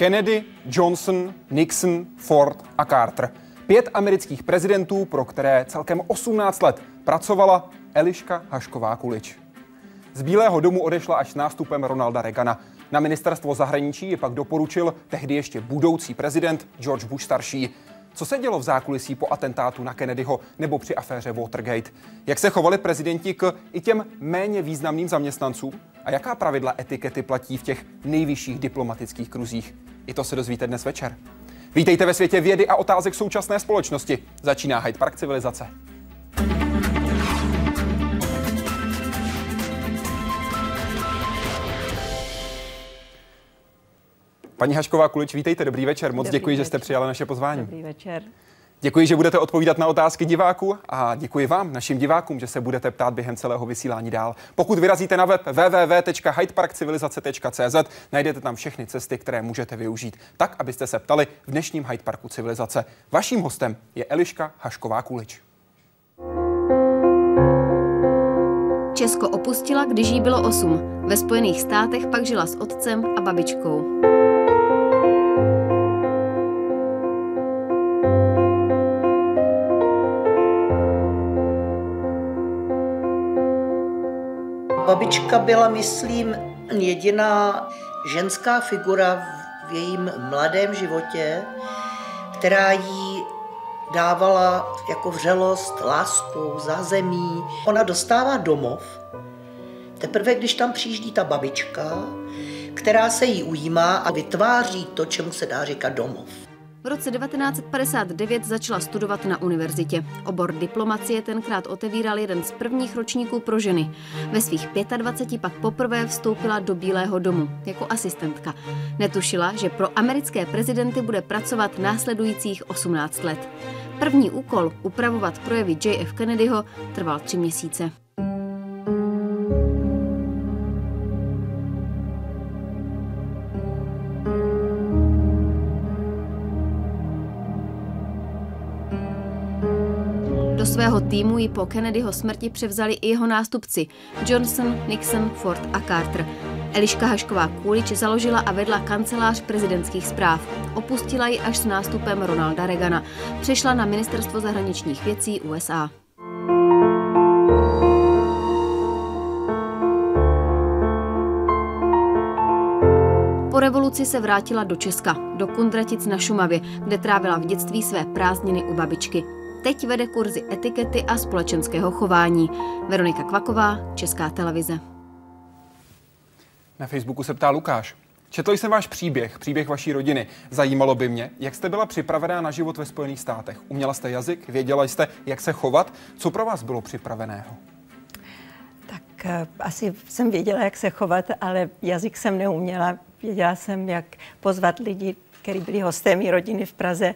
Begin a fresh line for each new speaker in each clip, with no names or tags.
Kennedy, Johnson, Nixon, Ford a Carter. Pět amerických prezidentů, pro které celkem 18 let pracovala Eliška Hašková Kulič. Z Bílého domu odešla až s nástupem Ronalda Reagana. Na ministerstvo zahraničí je pak doporučil tehdy ještě budoucí prezident George Bush starší. Co se dělo v zákulisí po atentátu na Kennedyho nebo při aféře Watergate? Jak se chovali prezidenti k i těm méně významným zaměstnancům? A jaká pravidla etikety platí v těch nejvyšších diplomatických kruzích? I to se dozvíte dnes večer. Vítejte ve světě vědy a otázek současné společnosti. Začíná Hyde Park civilizace. Paní Hašková Kulič, vítejte, dobrý večer. Moc dobrý děkuji, večer. že jste přijala naše pozvání.
Dobrý večer.
Děkuji, že budete odpovídat na otázky diváků a děkuji vám, našim divákům, že se budete ptát během celého vysílání dál. Pokud vyrazíte na web www.hydeparkcivilizace.cz, najdete tam všechny cesty, které můžete využít, tak, abyste se ptali v dnešním Hyde Parku civilizace. Vaším hostem je Eliška Hašková Kulič.
Česko opustila, když jí bylo 8. Ve Spojených státech pak žila s otcem a babičkou.
Babička byla, myslím, jediná ženská figura v jejím mladém životě, která jí dávala jako vřelost, lásku, zázemí. Ona dostává domov, teprve když tam přijíždí ta babička, která se jí ujímá a vytváří to, čemu se dá říkat domov.
V roce 1959 začala studovat na univerzitě. Obor diplomacie tenkrát otevíral jeden z prvních ročníků pro ženy. Ve svých 25 pak poprvé vstoupila do Bílého domu jako asistentka. Netušila, že pro americké prezidenty bude pracovat následujících 18 let. První úkol upravovat projevy JF Kennedyho trval tři měsíce. Svého týmu ji po Kennedyho smrti převzali i jeho nástupci Johnson, Nixon, Ford a Carter. Eliška Hašková Kůlič založila a vedla kancelář prezidentských zpráv. Opustila ji až s nástupem Ronalda Reagana. Přešla na ministerstvo zahraničních věcí USA. Po revoluci se vrátila do Česka, do Kundratic na Šumavě, kde trávila v dětství své prázdniny u babičky. Teď vede kurzy etikety a společenského chování. Veronika Kvaková, Česká televize.
Na Facebooku se ptá Lukáš. Četl jsem váš příběh, příběh vaší rodiny. Zajímalo by mě, jak jste byla připravená na život ve Spojených státech. Uměla jste jazyk, věděla jste, jak se chovat. Co pro vás bylo připraveného?
Tak uh, asi jsem věděla, jak se chovat, ale jazyk jsem neuměla. Věděla jsem, jak pozvat lidi, kteří byli hosté mé rodiny v Praze,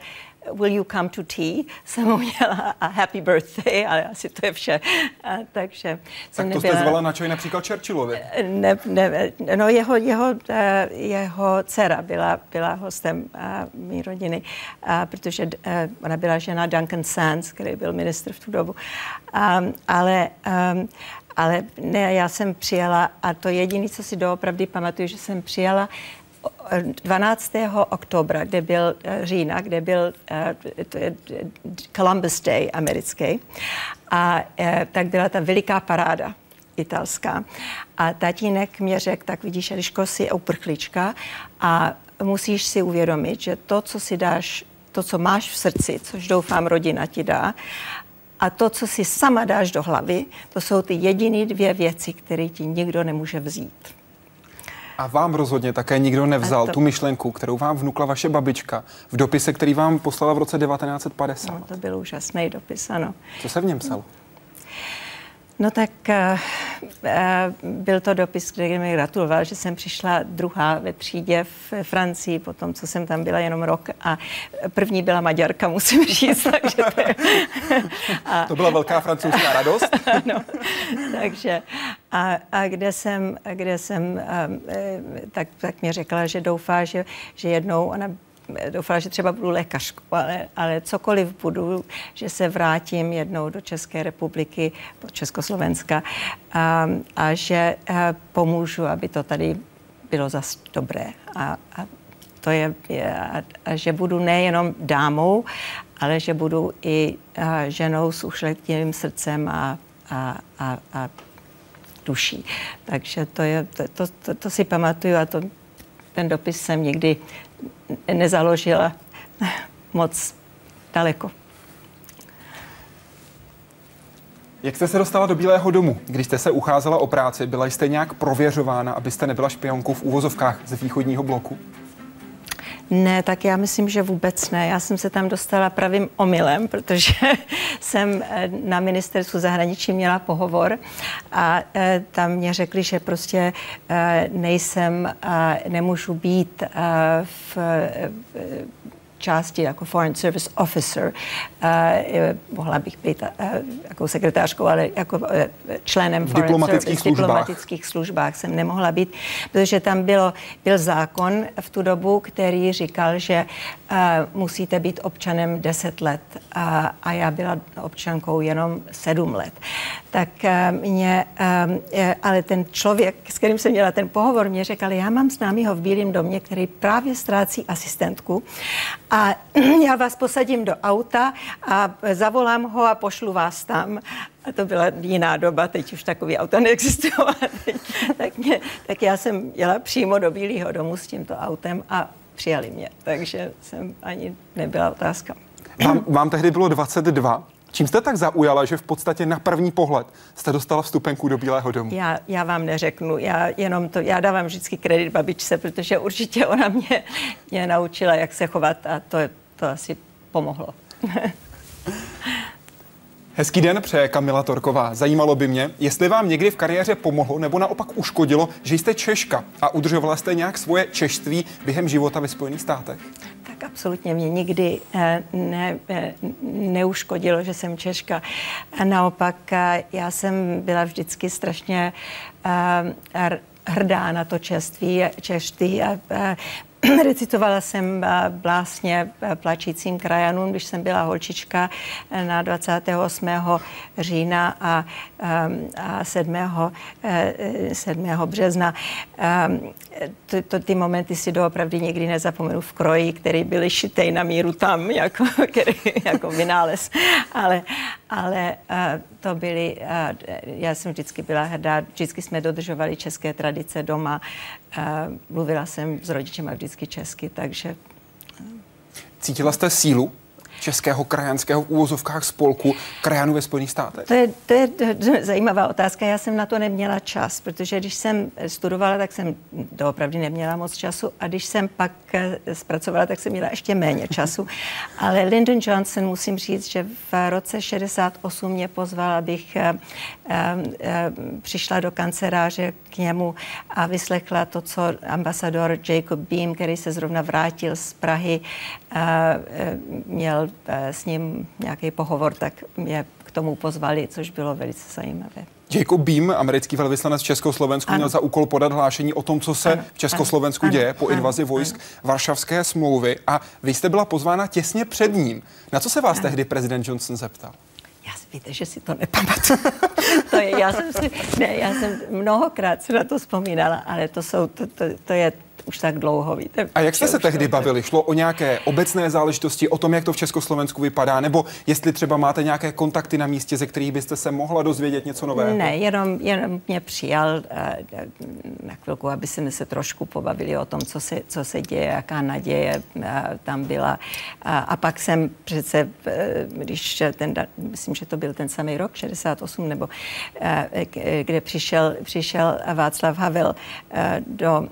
will you come to tea, jsem mu měla a happy birthday, ale asi to je vše. A, takže
tak to nebyla, jste zvala na čoj například Churchillovi?
Ne, ne, no jeho, jeho, eh, jeho dcera byla, byla hostem a, eh, mý rodiny, a, protože a, eh, ona byla žena Duncan Sands, který byl ministr v tu dobu. A, ale um, ale ne, já jsem přijela a to jediné, co si doopravdy pamatuju, že jsem přijela 12. oktobra, kde byl eh, října, kde byl eh, Columbus Day americký, a eh, tak byla ta veliká paráda italská. A tatínek mě řekl, tak vidíš, Eliško, jsi uprchlička a musíš si uvědomit, že to, co si dáš, to, co máš v srdci, což doufám rodina ti dá, a to, co si sama dáš do hlavy, to jsou ty jediné dvě věci, které ti nikdo nemůže vzít.
A vám rozhodně také nikdo nevzal to... tu myšlenku, kterou vám vnukla vaše babička v dopise, který vám poslala v roce 1950.
No, to byl úžasný dopis, ano.
Co se v něm psal?
No tak uh, uh, byl to dopis, který mi gratuloval, že jsem přišla druhá ve třídě v Francii, potom, co jsem tam byla jenom rok a první byla Maďarka, musím říct. takže
to, je, a, to byla velká francouzská radost.
no, takže a, a kde jsem, kde jsem uh, tak, tak mě řekla, že doufá, že, že jednou ona doufala, že třeba budu lékařkou, ale, ale cokoliv budu, že se vrátím jednou do České republiky, do Československa a, a že a pomůžu, aby to tady bylo zas dobré. A, a to je, je a, že budu nejenom dámou, ale že budu i a, ženou s ušletilým srdcem a, a, a, a duší. Takže to, je, to, to, to, to si pamatuju a to, ten dopis jsem nikdy nezaložila moc daleko.
Jak jste se dostala do Bílého domu? Když jste se ucházela o práci, byla jste nějak prověřována, abyste nebyla špionkou v úvozovkách ze východního bloku?
Ne, tak já myslím, že vůbec ne. Já jsem se tam dostala pravým omylem, protože jsem eh, na ministerstvu zahraničí měla pohovor a eh, tam mě řekli, že prostě eh, nejsem, nemůžu být v části jako Foreign Service Officer. Uh, mohla bych být uh, jako sekretářkou, ale jako uh, členem
v Foreign diplomatických
Service. V diplomatických službách jsem nemohla být, protože tam bylo, byl zákon v tu dobu, který říkal, že uh, musíte být občanem 10 let uh, a já byla občankou jenom 7 let. Tak mě, ale ten člověk, s kterým jsem měla ten pohovor, mě řekl, já mám známýho v Bílém domě, který právě ztrácí asistentku a já vás posadím do auta a zavolám ho a pošlu vás tam. A to byla jiná doba, teď už takový auta neexistovala. tak, mě, tak já jsem jela přímo do Bílého domu s tímto autem a přijali mě, takže jsem ani nebyla otázka.
Vám, vám tehdy bylo 22. Čím jste tak zaujala, že v podstatě na první pohled jste dostala vstupenku do Bílého domu?
Já, já vám neřeknu, já jenom to, já dávám vždycky kredit babičce, protože určitě ona mě, mě naučila, jak se chovat a to, to asi pomohlo.
Hezký den, přeje Kamila Torková. Zajímalo by mě, jestli vám někdy v kariéře pomohlo nebo naopak uškodilo, že jste Češka a udržovala jste nějak svoje češtví během života ve Spojených státech?
Absolutně mě nikdy eh, ne, eh, neuškodilo, že jsem Češka. Naopak eh, já jsem byla vždycky strašně hrdá na to čeství, čeští a Recitovala jsem vlastně plačícím krajanům, když jsem byla holčička na 28. října a, a 7. 7. března. To, to, ty momenty si doopravdy nikdy nezapomenu v kroji, který byly šitej na míru tam, jako, který, jako vynález. Ale, ale to byly, já jsem vždycky byla hrdá, vždycky jsme dodržovali české tradice doma. Mluvila jsem s rodičem vždycky česky, takže...
Cítila jste sílu českého krajanského v úvozovkách spolku krajanů ve Spojených státech?
To je, to je zajímavá otázka. Já jsem na to neměla čas, protože když jsem studovala, tak jsem doopravdy neměla moc času a když jsem pak eh, zpracovala, tak jsem měla ještě méně času. Ale Lyndon Johnson, musím říct, že v roce 68 mě pozval, abych eh, eh, přišla do kanceláře k němu a vyslechla to, co ambasador Jacob Beam, který se zrovna vrátil z Prahy, měl Eh, s ním nějaký pohovor, tak mě k tomu pozvali, což bylo velice zajímavé.
Jacob Beam, americký velvyslanec v Československu, ano. měl za úkol podat hlášení o tom, co se ano. v Československu ano. děje ano. po invazi ano. vojsk ano. Varšavské smlouvy a vy jste byla pozvána těsně před ním. Na co se vás ano. tehdy prezident Johnson zeptal?
Já si víte, že si to nepamatuju. to je, já jsem si, ne, já jsem mnohokrát se na to vzpomínala, ale to jsou, to, to, to je už tak dlouho, víte.
A jak jste se tehdy bavili? Šlo o nějaké obecné záležitosti, o tom, jak to v Československu vypadá, nebo jestli třeba máte nějaké kontakty na místě, ze kterých byste se mohla dozvědět něco nového?
Ne, jenom, jenom mě přijal uh, na chvilku, aby jsme se trošku pobavili o tom, co se, co se děje, jaká naděje uh, tam byla. Uh, a pak jsem přece, když ten, myslím, že to byl ten samý rok, 68, nebo kde přišel, přišel Václav Havel do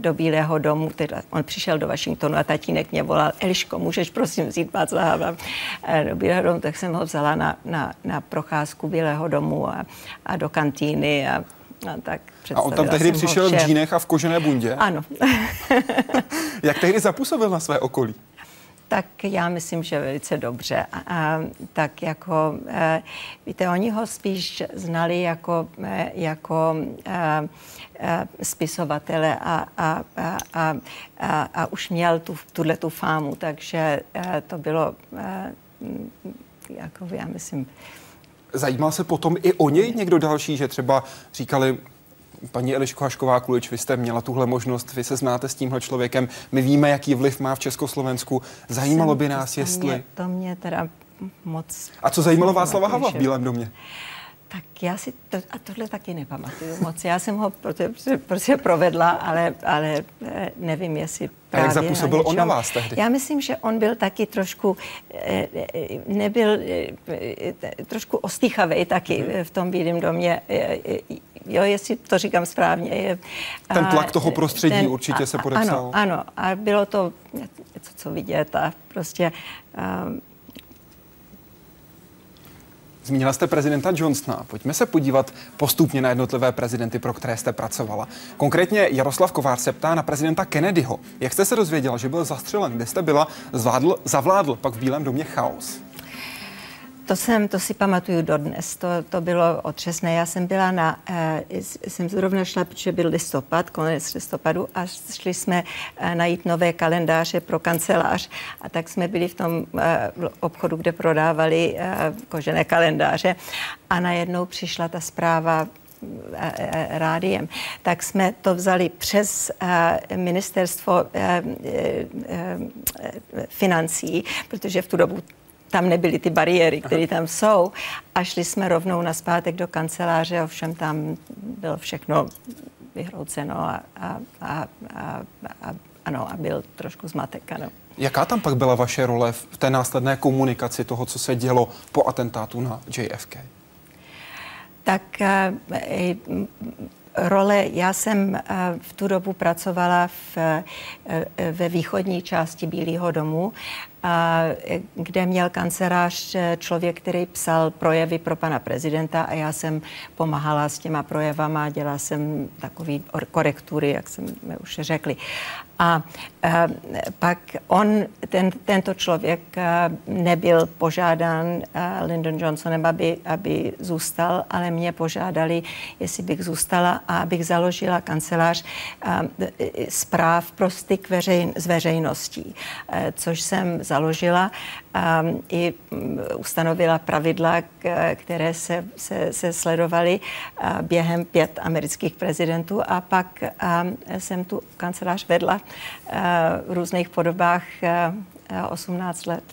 do Bílého domu, teda on přišel do Washingtonu a tatínek mě volal, Eliško, můžeš prosím vzít Václava eh, do Bílého domu, tak jsem ho vzala na, na, na procházku Bílého domu a, a do kantýny a a, tak
a on tam tehdy přišel v džínech a v kožené bundě?
Ano.
Jak tehdy zapůsobil na své okolí?
Tak já myslím, že velice dobře. A, a, tak jako, e, víte, oni ho spíš znali jako, e, jako e, e, spisovatele a, a, a, a, a, a už měl tu, tuhle tu fámu, takže e, to bylo, e, jako já myslím,
Zajímal se potom i o něj někdo další, že třeba říkali, Paní Eliško Hašková Kulič, vy jste měla tuhle možnost, vy se znáte s tímhle člověkem, my víme, jaký vliv má v Československu. Zajímalo by nás,
to
jestli...
Mě, to mě teda moc...
A co zajímalo Václava Havla v Bílém domě?
Tak já si to, a tohle taky nepamatuju moc. Já jsem ho prostě, prostě provedla, ale, ale eh, nevím, jestli
a jak zapůsobil na on na vás tehdy?
Já myslím, že on byl taky trošku, eh, nebyl trošku ostýchavý taky hmm. v tom Bílém domě. Jo, jestli to říkám správně. Je,
ten tlak toho prostředí ten, určitě se podepsal.
Ano, ano. A bylo to něco, co vidět a prostě um,
Zmínila jste prezidenta Johnsona. Pojďme se podívat postupně na jednotlivé prezidenty, pro které jste pracovala. Konkrétně Jaroslav Kovář se ptá na prezidenta Kennedyho. Jak jste se dozvěděla, že byl zastřelen? Kde jste byla? Zvládl, zavládl pak v Bílém domě chaos.
To jsem, to si pamatuju dodnes, to, to bylo otřesné. Já jsem byla na, uh, jsem zrovna šla, protože byl listopad, konec listopadu a šli jsme uh, najít nové kalendáře pro kancelář. A tak jsme byli v tom uh, obchodu, kde prodávali uh, kožené kalendáře. A najednou přišla ta zpráva rádiem, tak jsme to vzali přes ministerstvo financí, protože v tu dobu tam nebyly ty bariéry, které tam jsou. A šli jsme rovnou na zpátek do kanceláře, ovšem tam bylo všechno vyhrouceno a, a, a, a, a, ano, a byl trošku zmatek, ano.
Jaká tam pak byla vaše role v té následné komunikaci toho, co se dělo po atentátu na JFK?
Tak uh, role, já jsem uh, v tu dobu pracovala v, ve východní části Bílého domu kde měl kancelář eh, člověk, který psal projevy pro pana prezidenta a já jsem pomáhala s těma projevama, dělala jsem takový korektury, jak jsme už řekli. A e, pak on, ten, tento člověk e, nebyl požádán e, Lyndon Johnsonem, aby, aby zůstal, ale mě požádali, jestli bych zůstala a abych založila kancelář zpráv pro styk veřejn, s veřejností, což jsem založila um, i um, ustanovila pravidla, které se, se, se sledovaly během pět amerických prezidentů a pak jsem tu kancelář vedla v různých podobách uh, 18 let.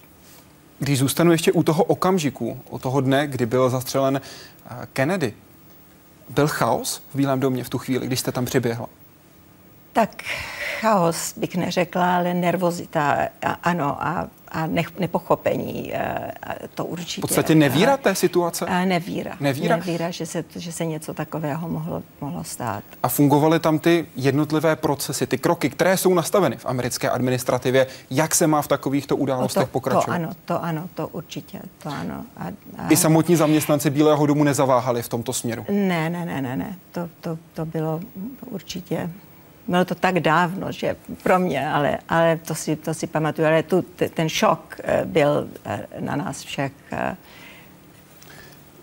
Když zůstanu ještě u toho okamžiku, u toho dne, kdy byl zastřelen Kennedy, byl chaos v Bílém domě v tu chvíli, když jste tam přiběhla?
Tak chaos bych neřekla, ale nervozita, ano, a a ne, nepochopení, eh, to určitě.
V podstatě nevíra té situace?
A nevíra.
Nevíra?
Nevíra, že se, že se něco takového mohlo, mohlo stát.
A fungovaly tam ty jednotlivé procesy, ty kroky, které jsou nastaveny v americké administrativě, jak se má v takovýchto událostech
to,
pokračovat?
To ano, to ano, to určitě, to ano. A,
a... I samotní zaměstnanci Bílého domu nezaváhali v tomto směru?
Ne, ne, ne, ne, ne. To, to, to bylo určitě bylo to tak dávno, že pro mě, ale, ale to, si, to si pamatuju, ale tu, ten šok eh, byl eh, na nás všech. Eh.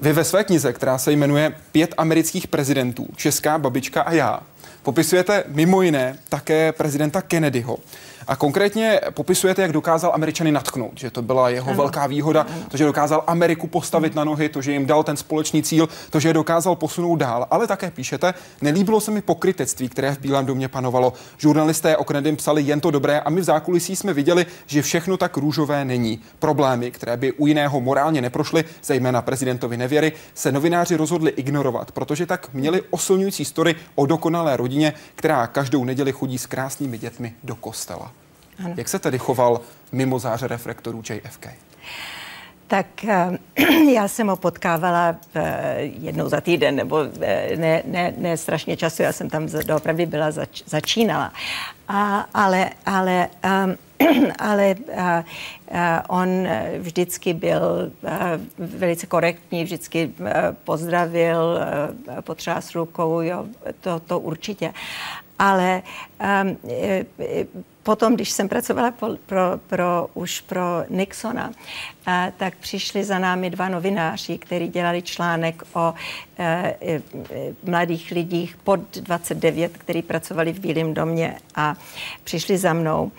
Vy ve své knize, která se jmenuje Pět amerických prezidentů, Česká babička a já, popisujete mimo jiné také prezidenta Kennedyho. A konkrétně popisujete, jak dokázal Američany natknout, že to byla jeho ano. velká výhoda, ano. to, že dokázal Ameriku postavit na nohy, to, že jim dal ten společný cíl, to, že je dokázal posunout dál. Ale také píšete, nelíbilo se mi pokrytectví, které v Bílém domě panovalo. Žurnalisté o Kennedym psali jen to dobré a my v zákulisí jsme viděli, že všechno tak růžové není. Problémy, které by u jiného morálně neprošly, zejména prezidentovi nevěry, se novináři rozhodli ignorovat, protože tak měli osilňující story o dokonalé rodině, která každou neděli chodí s krásnými dětmi do kostela. Ano. Jak se tedy choval mimo záře reflektorů JFK?
Tak eh, já jsem ho potkávala eh, jednou za týden, nebo eh, ne, ne, ne strašně času, já jsem tam doopravdy byla, zač, začínala. A, ale ale, um, ale uh, uh, on vždycky byl velice korektní, vždycky pozdravil, potřás rukou, jo, to, to určitě. Ale um, potom, když jsem pracovala pro, pro, pro, už pro Nixona, a, tak přišli za námi dva novináři, kteří dělali článek o e, e, mladých lidích pod 29, kteří pracovali v Bílém domě a přišli za mnou.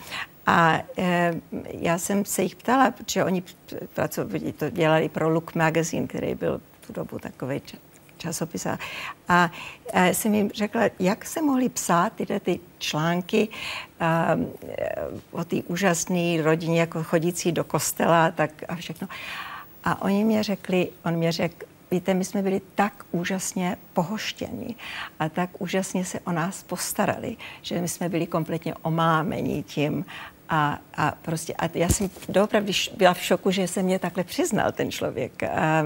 A e, já jsem se jich ptala, protože oni pracovali, to dělali pro Look Magazine, který byl tu dobu takový časopis. A, a jsem jim řekla, jak se mohli psát tyhle ty články um, o té úžasné rodině, jako chodící do kostela tak a všechno. A oni mě řekli, on mě řekl, víte, my jsme byli tak úžasně pohoštěni a tak úžasně se o nás postarali, že my jsme byli kompletně omámeni tím a, a prostě, a já jsem doopravdy byla v šoku, že se mě takhle přiznal ten člověk. A, a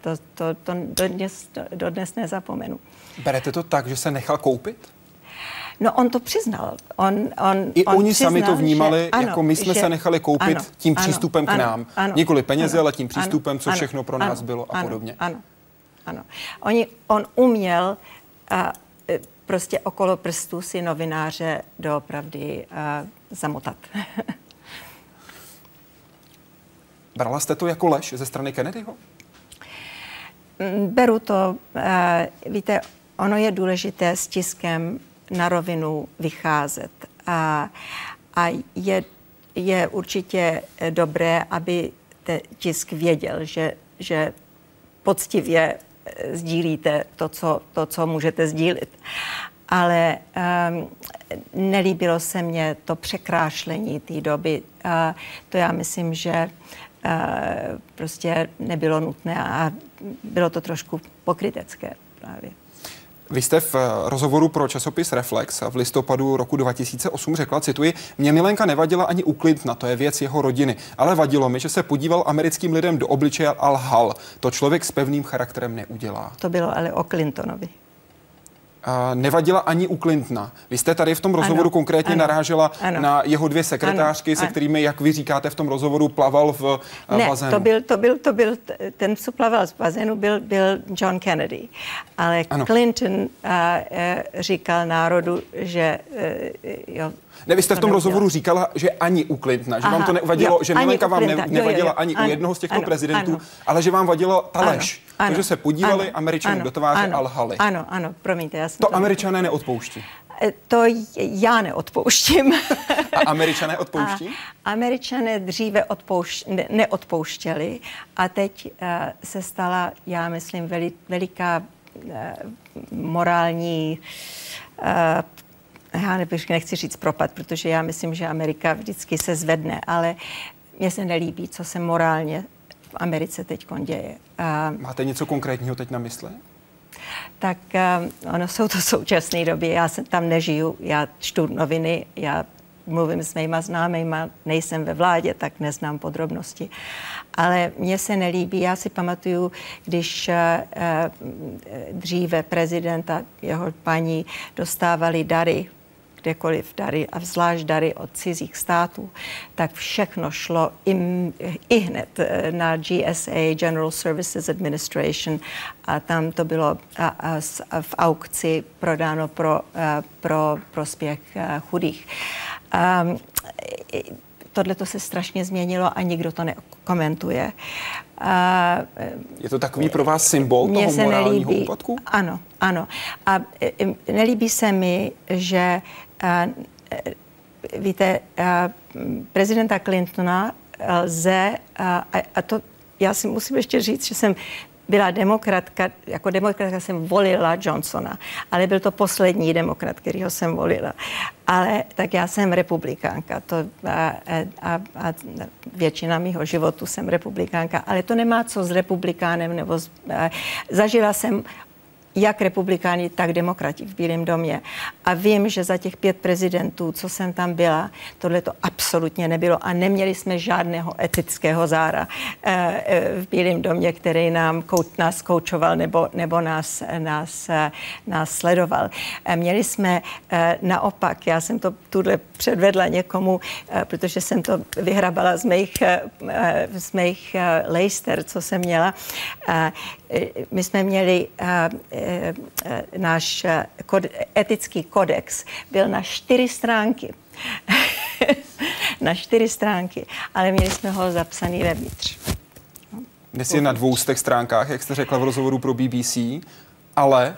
to, to, to dodnes, dodnes nezapomenu.
Berete to tak, že se nechal koupit?
No on to přiznal. On, on,
I
on
oni
přiznal,
sami to vnímali,
že, ano,
jako my jsme
že,
se nechali koupit
ano,
tím
ano,
přístupem
ano,
k nám.
Ano,
Nikoli peněze,
ano,
ale tím přístupem, ano, co všechno pro nás
ano,
bylo a
ano,
podobně.
Ano, ano. Oni, on uměl a, prostě okolo prstů si novináře doopravdy a, zamotat.
Brala jste to jako lež ze strany Kennedyho?
Beru to, víte, ono je důležité s tiskem na rovinu vycházet. A, a je, je určitě dobré, aby ten tisk věděl, že, že poctivě eh, sdílíte to, co, to, co můžete sdílit. Ale um, nelíbilo se mně to překrášlení té doby. Uh, to já myslím, že uh, prostě nebylo nutné a bylo to trošku pokrytecké právě.
Vy jste v eh, rozhovoru pro časopis Reflex v listopadu roku 2008 řekla, cituji, mě Milenka nevadila ani u Clintona, to je věc jeho rodiny, ale vadilo mi, že se podíval americkým lidem do obličeje a lhal. To člověk s pevným charakterem neudělá.
To bylo ale o Clintonovi
nevadila ani u Clintona. Vy jste tady v tom rozhovoru ano, konkrétně ano, narážela ano, na jeho dvě sekretářky, ano, se kterými, jak vy říkáte v tom rozhovoru, plaval v
ne,
bazénu.
to byl, to byl, to byl, ten, co plaval v bazénu, byl, byl John Kennedy. Ale ano. Clinton uh, uh, říkal národu, že uh, jo,
ne, vy jste v tom rozhovoru říkala, že ani u Clintona, že Aha, vám to nevadilo, jo, že Milenka vám ne, nevadila jo, jo, ani ano, u jednoho z těchto ano, prezidentů, ano. ale že vám vadilo ta lež. Ano, to, že se podívali ano, američanům do tváře ano, a lhali.
Ano, ano, promiňte, já jsem
to, to američané neodpouští.
E, to já neodpouštím.
A američané odpouští?
A američané dříve odpouš, ne, neodpouštěli a teď uh, se stala, já myslím, veli, veliká uh, morální uh, já nebych, nechci říct propad, protože já myslím, že Amerika vždycky se zvedne, ale mně se nelíbí, co se morálně v Americe teď děje.
Máte něco konkrétního teď na mysli?
Tak ono jsou to současné doby. Já se tam nežiju, já čtu noviny, já mluvím s mýma známýma, nejsem ve vládě, tak neznám podrobnosti. Ale mně se nelíbí, já si pamatuju, když dříve prezident a jeho paní dostávali dary kdekoliv dary a zvlášť dary od cizích států, tak všechno šlo i, i hned eh, na GSA, General Services Administration, a tam to bylo a, a, a v aukci prodáno pro, a, eh, pro prospěch a, eh, chudých. Um, tohle to se strašně změnilo a nikdo to nekomentuje.
A, je to takový pro vás symbol toho se morálního nelíbí, úpadku?
Ano, ano. A nelíbí se mi, že víte, prezidenta Clintona lze, a, to já si musím ještě říct, že jsem byla demokratka, jako demokratka jsem volila Johnsona, ale byl to poslední demokrat, kterýho jsem volila. Ale tak já jsem republikánka to, a, a, a většina mého životu jsem republikánka, ale to nemá co s republikánem, nebo s, a, zažila jsem jak republikáni, tak demokrati v Bílém domě. A vím, že za těch pět prezidentů, co jsem tam byla, tohle to absolutně nebylo a neměli jsme žádného etického zára eh, eh, v Bílém domě, který nám nás koučoval nebo, nebo nás, nás, eh, nás sledoval. Měli jsme naopak, já jsem to tuhle předvedla někomu, protože jsem to vyhrabala z mých, z mých lejster, co jsem měla. My jsme měli Eh, eh, náš eh, kod, etický kodex byl na čtyři stránky. na čtyři stránky, ale měli jsme ho zapsaný vevnitř.
Dnes je na dvou z těch stránkách, jak jste řekla v rozhovoru pro BBC, ale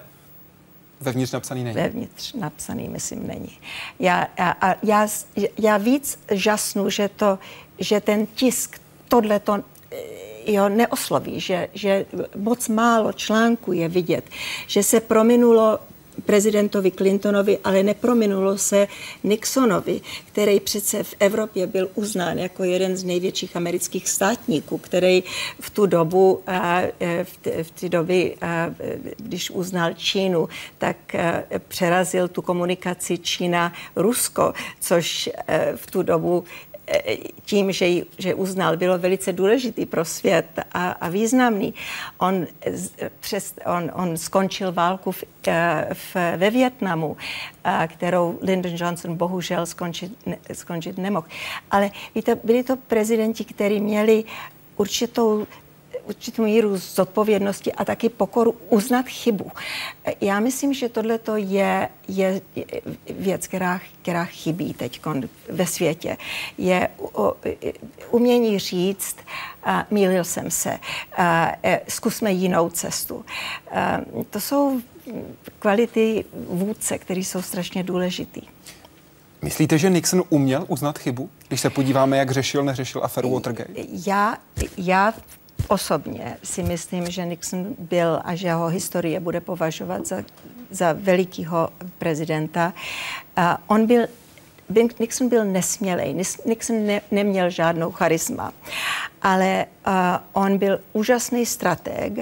Vevnitř napsaný není.
Vevnitř napsaný, myslím, není. Já, a, já, já víc žasnu, že, to, že ten tisk tohle to jo, neosloví, že, že moc málo článků je vidět, že se prominulo prezidentovi Clintonovi, ale neprominulo se Nixonovi, který přece v Evropě byl uznán jako jeden z největších amerických státníků, který v tu dobu, v té doby, když uznal Čínu, tak přerazil tu komunikaci Čína-Rusko, což v tu dobu tím, že, ji, že uznal, bylo velice důležitý pro svět a, a významný. On, přes, on, on skončil válku v, eh, v, ve Větnamu, eh, kterou Lyndon Johnson bohužel skončit, skončit nemohl. Ale víte, byli to prezidenti, kteří měli určitou určitou míru zodpovědnosti a taky pokoru uznat chybu. Já myslím, že tohle je, je věc, která, která chybí teď ve světě. Je umění říct, mýlil jsem se, e, zkusme jinou cestu. To jsou kvality vůdce, které jsou strašně důležitý.
Myslíte, že Nixon uměl uznat chybu, když se podíváme, jak řešil, neřešil aferu Watergate?
Já, já osobně si myslím, že Nixon byl a že jeho historie bude považovat za, za velikého prezidenta. Uh, on byl Nixon byl nesmělej, Nixon ne, neměl žádnou charisma, ale uh, on byl úžasný strateg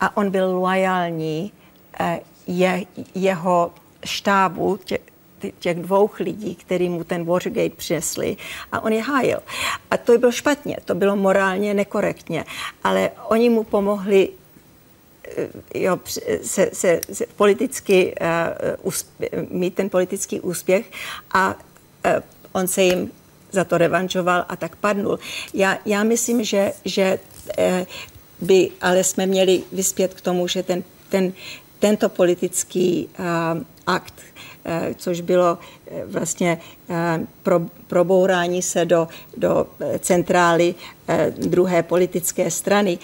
a on byl loajální uh, je, jeho štábu, tě, těch dvou lidí, který mu ten Watergate přinesli a on je hájil. A to bylo špatně, to bylo morálně nekorektně, ale oni mu pomohli eh, jo, se, se, se politicky uh, uspě, mít ten politický úspěch a uh, on se jim za to revanžoval a tak padnul. Já, já myslím, že, že uh, by ale jsme měli vyspět k tomu, že ten, ten, tento politický uh, akt Eh, což bylo eh, vlastně eh, pro, probourání se do, do centrály druhé politické strany,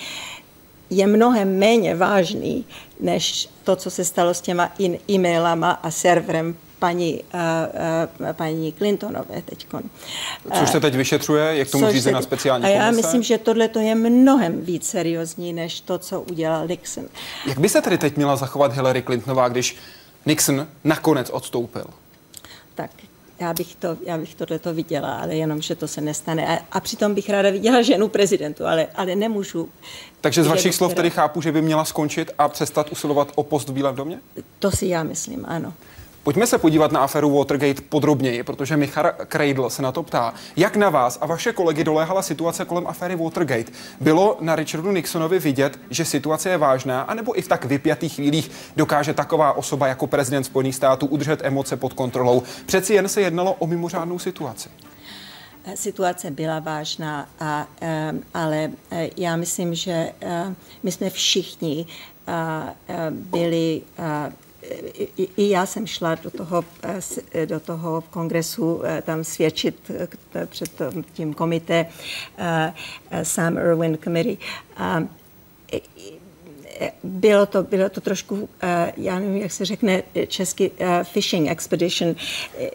je mnohem méně vážný, než to, co se stalo s těma e-mailama a serverem paní, uh, uh, paní Clintonové teď.
Což se teď vyšetřuje, jak tomu řízená speciální
A já komise? myslím, že tohle to je mnohem víc seriózní, než to, co udělal Nixon.
Jak by se tedy teď měla zachovat Hillary Clintonová, když Nixon nakonec odstoupil.
Tak já bych, to, já bych tohle viděla, ale jenom, že to se nestane. A, a přitom bych ráda viděla ženu prezidentu, ale, ale nemůžu.
Takže z vašich slov tedy chápu, že by měla skončit a přestat usilovat o post v Bílém domě?
To si já myslím, ano.
Pojďme se podívat na aferu Watergate podrobněji, protože Michal Kreidl se na to ptá. Jak na vás a vaše kolegy doléhala situace kolem aféry Watergate? Bylo na Richardu Nixonovi vidět, že situace je vážná, anebo i v tak vypjatých chvílích dokáže taková osoba jako prezident Spojených států udržet emoce pod kontrolou? Přeci jen se jednalo o mimořádnou situaci.
Situace byla vážná, a, ale e, já myslím, že e, my jsme všichni byli i, i já jsem šla do toho, eh, do toho kongresu eh, tam svědčit eh, před tím komité Sam Irwin Committee bylo to, bylo to trošku, eh, já nevím, jak se řekne česky, eh, fishing expedition.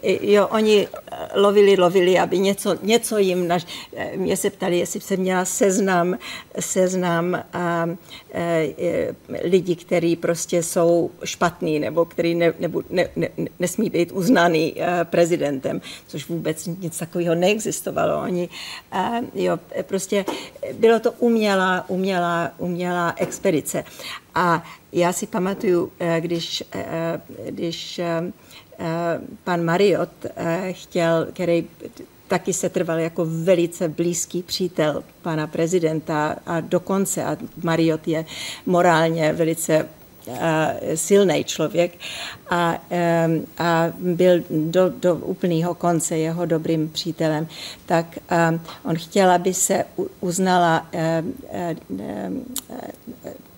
Jo, oni lovili, lovili, aby něco, něco jim, naš, eh, mě se ptali, jestli se měla seznam, seznam a, lidí, kteří prostě jsou špatní nebo který ne, nebo ne, ne, nesmí být uznaný prezidentem, což vůbec nic takového neexistovalo. Oni, jo, prostě bylo to umělá, umělá, umělá expedice. A já si pamatuju, eh, když, eh, když eh, pan Mariot chtěl, který taky se trval jako velice blízký přítel pana prezidenta a dokonce, a Mariot je morálně velice silný člověk a, a byl do, do úplného konce jeho dobrým přítelem, tak on chtěl, aby se uznala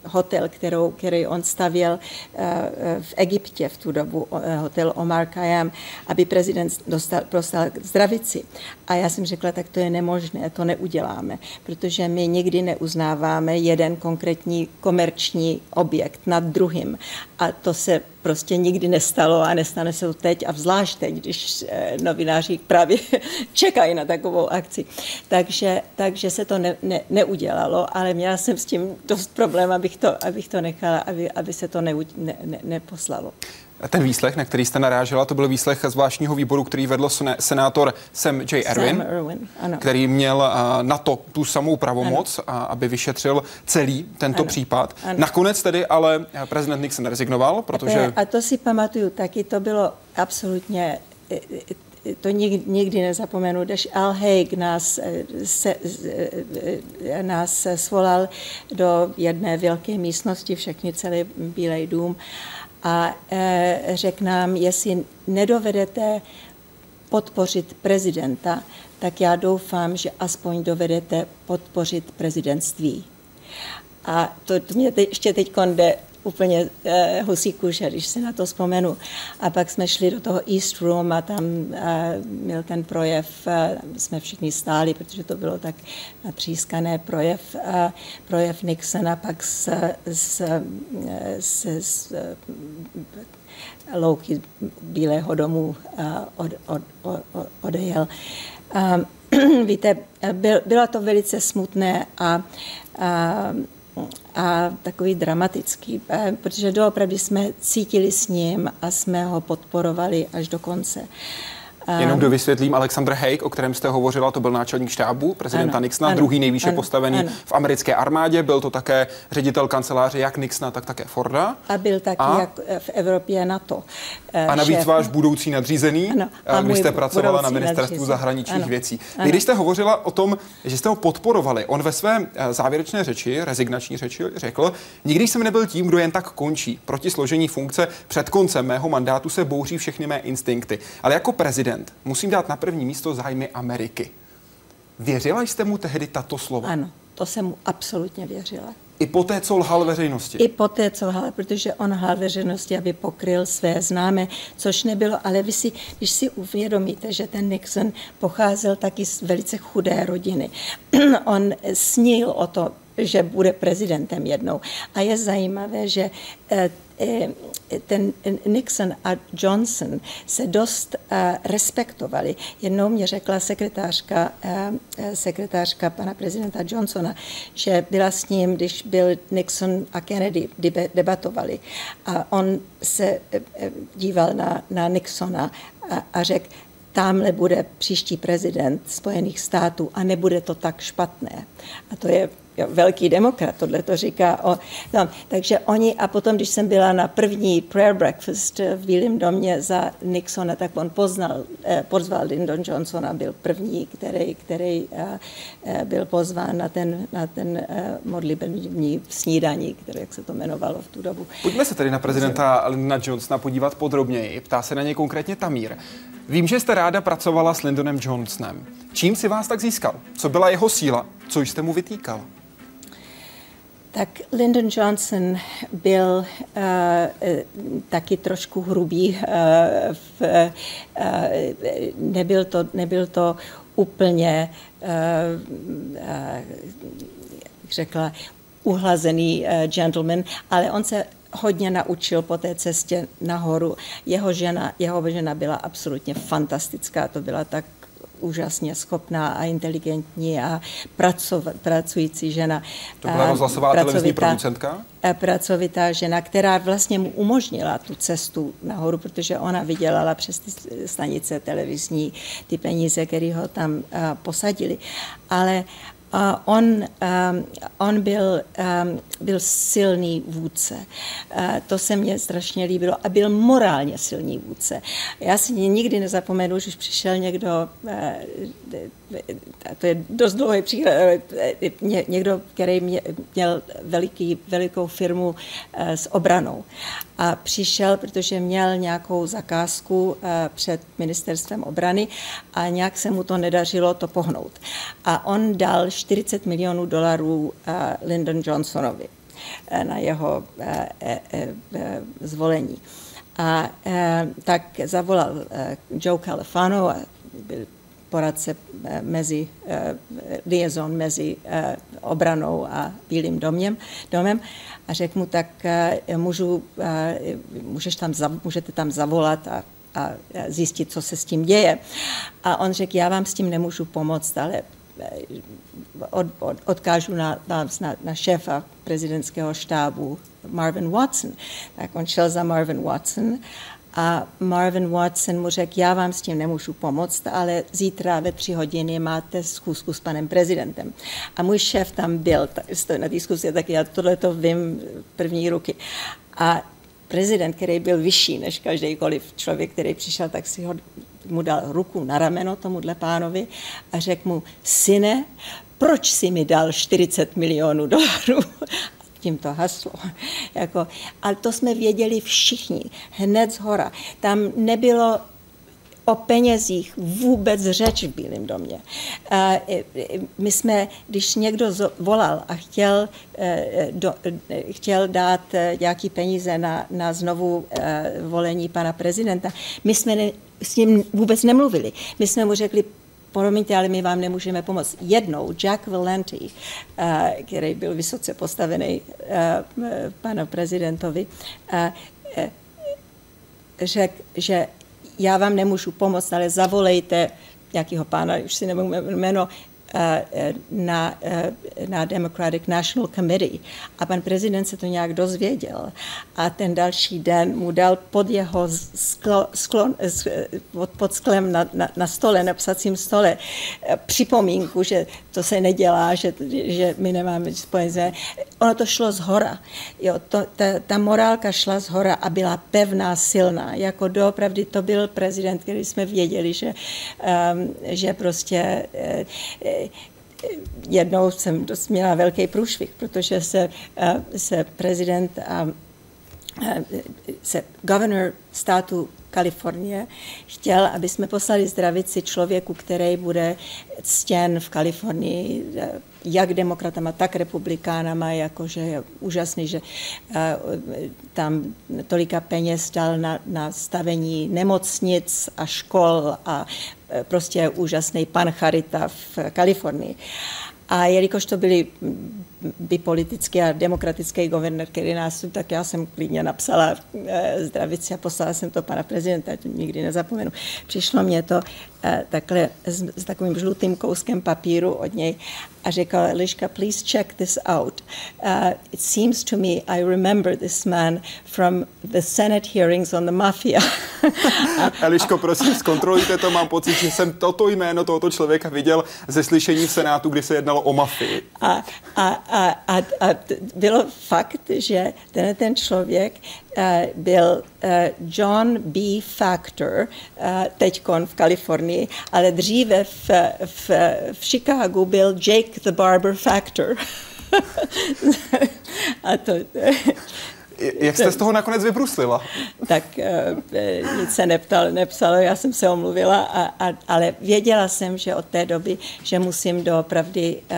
hotel, kterou, který on stavěl eh, v Egyptě v tu dobu, eh, hotel Omar Khayyam, aby prezident dostal, dostal zdravici. A já jsem řekla, tak to je nemožné, to neuděláme, protože my nikdy neuznáváme jeden konkrétní komerční objekt nad druhým. A to se prostě nikdy nestalo a nestane se to teď a zvlášť teď, když eh, novináři právě čekají na takovou akci. Takže, takže se to ne, ne, neudělalo, ale měla jsem s tím dost problém, abych to, abych to nechala, aby, aby se to ne, ne, neposlalo.
Ten výslech, na který jste narážela, to byl výslech zvláštního výboru, který vedl senátor Sam J. Erwin, Sam Irwin ano. který měl na to tu samou pravomoc, ano. aby vyšetřil celý tento ano. případ. Ano. Nakonec tedy ale prezident Nixon rezignoval, protože...
A to si pamatuju taky, to bylo absolutně e, e, to nikdy, nikdy nezapomenu, když Al Haig nás, se, nás svolal do jedné velké místnosti, všechny celý Bílej dům a e, řekl nám, jestli nedovedete podpořit prezidenta, tak já doufám, že aspoň dovedete podpořit prezidentství. A to, to mě te, ještě teď jde úplně uh, husí kůže, když se na to vzpomenu. A pak jsme šli do toho East Room a tam uh, měl ten projev, uh, jsme všichni stáli, protože to bylo tak natřískané projev, uh, projev Nixona pak s, s, s, s louky Bílého domu od, od, od, odejel. Víte, byl, bylo to velice smutné a, a a takový dramatický, eh, protože doopravdy jsme cítili s ním a jsme ho podporovali až do konce.
Jenom do vysvětlím, Alexander Haig, o kterém jste hovořila, to byl náčelník štábu prezidenta ano, Nixona, ano, druhý nejvýše ano, postavený ano. v americké armádě, byl to také ředitel kanceláře jak Nixona, tak také Forda.
A byl taky a, jak v Evropě NATO.
Eh, a navíc šéf. váš budoucí nadřízený, ano, a vy jste pracovala na ministerstvu nadřízený. zahraničních ano, věcí. Ano. Když jste hovořila o tom, že jste ho podporovali, on ve své eh, závěrečné řeči, rezignační řeči, řekl, nikdy jsem nebyl tím, kdo jen tak končí. Proti složení funkce před koncem mého mandátu se bouří všechny mé instinkty. Ale jako prezident prezident, musím dát na první místo zájmy Ameriky. Věřila jste mu tehdy tato slova?
Ano, to jsem mu absolutně věřila.
I po té, co lhal veřejnosti?
I po té, co lhal, protože on lhal veřejnosti, aby pokryl své známé, což nebylo, ale vy si, když si uvědomíte, že ten Nixon pocházel taky z velice chudé rodiny, on snil o to, že bude prezidentem jednou. A je zajímavé, že eh, ten Nixon a Johnson se dost eh, respektovali. Jednou mě řekla sekretářka, sekretářka pana prezidenta Johnsona, že byla s ním, když byl Nixon a Kennedy debatovali. A on se díval na, na Nixona a, a řekl, tamhle bude příští prezident Spojených států a nebude to tak špatné. A to je jo, velký demokrat, tohle to říká. O, no, takže oni, a potom, když jsem byla na první prayer breakfast v Bílém domě za Nixona, tak on poznal, eh, pozval Lyndon Johnsona, byl první, který, který eh, eh, byl pozván na ten, na ten eh, modlitební snídaní, který, jak se to jmenovalo v tu dobu.
Pojďme se tedy na prezidenta Lyndona Johnsona podívat podrobněji. Ptá se na něj konkrétně Tamír. Vím, že jste ráda pracovala s Lyndonem Johnsonem. Čím si vás tak získal? Co byla jeho síla? Co jste mu vytýkal?
Tak Lyndon Johnson byl uh, taky trošku hrubý. Uh, v, uh, nebyl, to, nebyl to úplně, uh, uh, řekla, uhlazený uh, gentleman, ale on se hodně naučil po té cestě nahoru. Jeho žena, jeho žena byla absolutně fantastická, to byla tak úžasně schopná a inteligentní a pracov, pracující žena.
To byla rozhlasová televizní producentka?
Pracovitá žena, která vlastně mu umožnila tu cestu nahoru, protože ona vydělala přes ty stanice televizní ty peníze, které ho tam posadili. Ale on, um, on byl, um, byl silný vůdce. Uh, to se mně strašně líbilo. A byl morálně silný vůdce. Já si nikdy nezapomenu, že přišel někdo, uh, to je dost dlouhý příklad, někdo, který měl veliký, velikou firmu s obranou. A přišel, protože měl nějakou zakázku před ministerstvem obrany a nějak se mu to nedařilo to pohnout. A on dal 40 milionů dolarů eh, Lyndon Johnsonovi eh, na jeho eh, zvolení. A tak zavolal Joe Califano, byl poradce mezi, liaison mezi obranou a Bílým doměm, domem a řekl mu, tak můžu, můžeš tam, můžete tam zavolat a a zjistit, co se s tím děje. A on řekl, já vám s tím nemůžu pomoct, ale od, od, odkážu na, na, na šéfa prezidentského štábu Marvin Watson. Tak on šel za Marvin Watson a Marvin Watson mu řekl, já vám s tím nemůžu pomoct, ale zítra ve tři hodiny máte schůzku s panem prezidentem. A můj šéf tam byl na té tak já tohle to vím první ruky. A prezident, který byl vyšší než každýkoliv člověk, který přišel, tak si ho, mu dal ruku na rameno tomuhle pánovi a řekl mu, syne, proč si mi dal 40 milionů dolarů? tím to haslo. Jako, ale to jsme věděli všichni, hned z hora. Tam nebylo o penězích vůbec řeč v Bílém domě. My jsme, když někdo volal a chtěl, e, do, chtěl dát nějaký peníze na, na znovu volení pana prezidenta, my jsme ne, s ním vůbec nemluvili. My jsme mu řekli, promiňte, ale my vám nemůžeme pomoct. Jednou Jack Valenti, který byl vysoce postavený panu prezidentovi, řekl, že já vám nemůžu pomoct, ale zavolejte nějakého pána, už si nebudu jméno, na, eh, na Democratic National Committee. A pan prezident se to nějak dozvěděl. A ten další den mu dal pod jeho sklo, sklon, pod sklem na, na, na stole, na psacím stole, připomínku, že to se nedělá, že, že my nemáme spojené. Ono to šlo z hora. Jo, to, ta, ta morálka šla z hora a byla pevná, silná. Jako doopravdy to byl prezident, který jsme věděli, že, um, že prostě jednou jsem dost měla velký průšvih, protože se, uh, se prezident a uh, se governor státu Kalifornie chtěl, aby jsme poslali zdravici člověku, který bude ctěn v Kalifornii jak demokratama, tak republikánama, jakože je úžasný, že eh, tam tolika peněz dal na, na stavení nemocnic a škol a eh, prostě úžasný pan Charita v Kalifornii. A jelikož to byli bipolitický a demokratický guvernér, který nás tak já jsem klidně napsala e, zdravici a poslala jsem to pana prezidenta, to nikdy nezapomenu. Přišlo mě to e, takhle s, s takovým žlutým kouskem papíru od něj a řekl, Eliška, please check this out. Uh, it seems to me I remember this man from the Senate hearings on the mafia.
Eliško, prosím, zkontrolujte to, mám pocit, že jsem toto jméno tohoto člověka viděl ze slyšení v Senátu, kdy se jednalo o mafii.
A, a, a, a, a bylo fakt, že ten, ten člověk uh, byl uh, John B. Factor, uh, teďkon v Kalifornii, ale dříve v, v, v Chicagu byl Jake the Barber Factor.
a to, jak jste z toho nakonec vybruslila?
Tak uh, nic se neptal, nepsalo, já jsem se omluvila, a, a, ale věděla jsem, že od té doby, že musím doopravdy uh,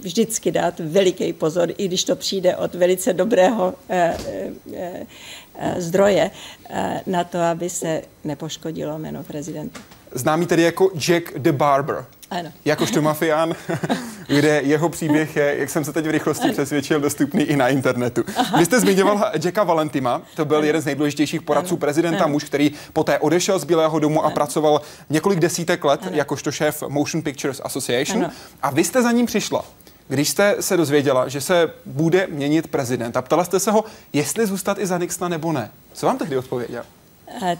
vždycky dát veliký pozor, i když to přijde od velice dobrého zdroje, na to, aby se nepoškodilo jméno prezidenta.
Známý tedy jako Jack the Barber.
Ano.
Jakožto mafián, kde jeho příběh je, jak jsem se teď v rychlosti přesvědčil, dostupný i na internetu. Aha. Vy jste zmiňoval Jacka Valentima, to byl ano. jeden z nejdůležitějších poradců ano. prezidenta, ano. muž, který poté odešel z Bílého domu ano. a pracoval několik desítek let ano. jakožto šéf Motion Pictures Association. Ano. A vy jste za ním přišla. Když jste se dozvěděla, že se bude měnit prezident a ptala jste se ho, jestli zůstat i za Nixona nebo ne. Co vám tehdy odpověděl?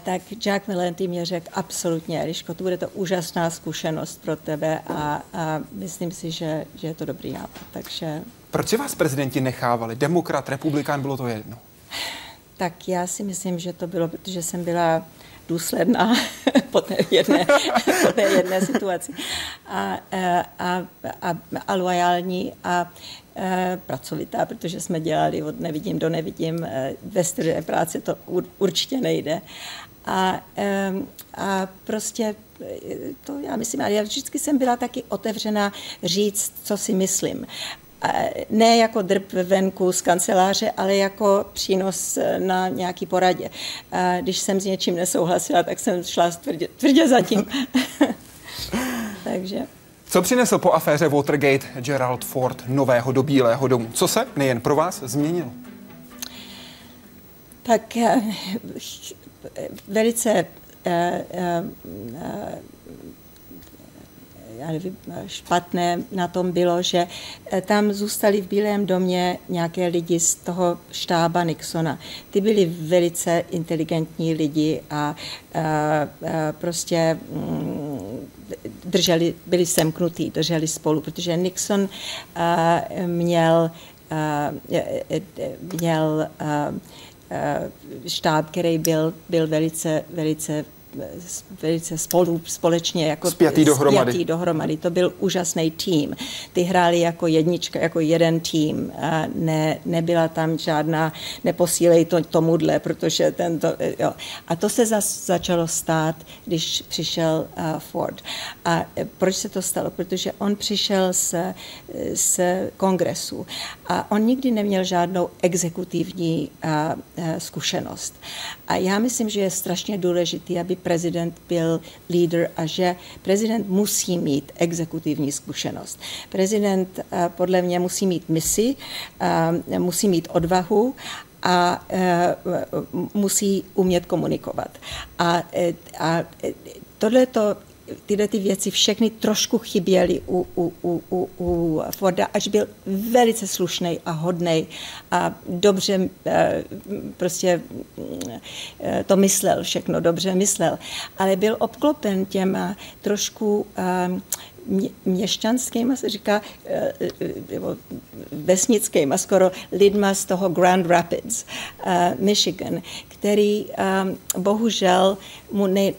Tak Jack Valenti mě řekl absolutně, Eliško, to bude to úžasná zkušenost pro tebe a, a myslím si, že, že je to dobrý nápad. Takže...
Proč si vás prezidenti nechávali? Demokrat, republikán, bylo to jedno?
Tak já si myslím, že to bylo, protože jsem byla důsledná po té jedné, po té jedné situaci a, a, a, a loajální a pracovitá, protože jsme dělali od nevidím do nevidím. E, ve středé práci to určitě nejde. A, a prostě to já myslím, ale já vždycky jsem byla taky otevřená říct, co si myslím ne jako drb venku z kanceláře, ale jako přínos na nějaký poradě. Když jsem s něčím nesouhlasila, tak jsem šla tvrdě, tvrdě zatím. Takže...
Co přinesl po aféře Watergate Gerald Ford nového do Bílého domu? Co se nejen pro vás změnilo?
Tak eh, velice eh, eh, já nevím, špatné na tom bylo, že tam zůstali v Bílém domě nějaké lidi z toho štába Nixona. Ty byli velice inteligentní lidi a, a, a prostě mm, drželi, byli semknutí, drželi spolu, protože Nixon a, měl, měl štáb, který byl, byl velice, velice velice spolu, společně jako
spjatý dohromady.
spjatý dohromady. To byl úžasný tým. Ty hráli jako jednička, jako jeden tým. A ne, nebyla tam žádná, neposílej to tomuhle, protože tento, jo. A to se zas, začalo stát, když přišel uh, Ford. A e, proč se to stalo? Protože on přišel z, z kongresu a on nikdy neměl žádnou exekutivní uh, uh, zkušenost. A já myslím, že je strašně důležitý, aby prezident byl lídr a že prezident musí mít exekutivní zkušenost. Prezident eh, podle mě musí mít misi, eh, musí mít odvahu a eh, musí umět komunikovat. A, a tohle to tyhle ty věci všechny trošku chyběly u, u, u, u, u Forda, až byl velice slušný a hodný a dobře eh, prostě eh, to myslel, všechno dobře myslel, ale byl obklopen těma trošku eh, měšťanským, se říká, vesnickým skoro lidma z toho Grand Rapids, Michigan, který bohužel mu ne,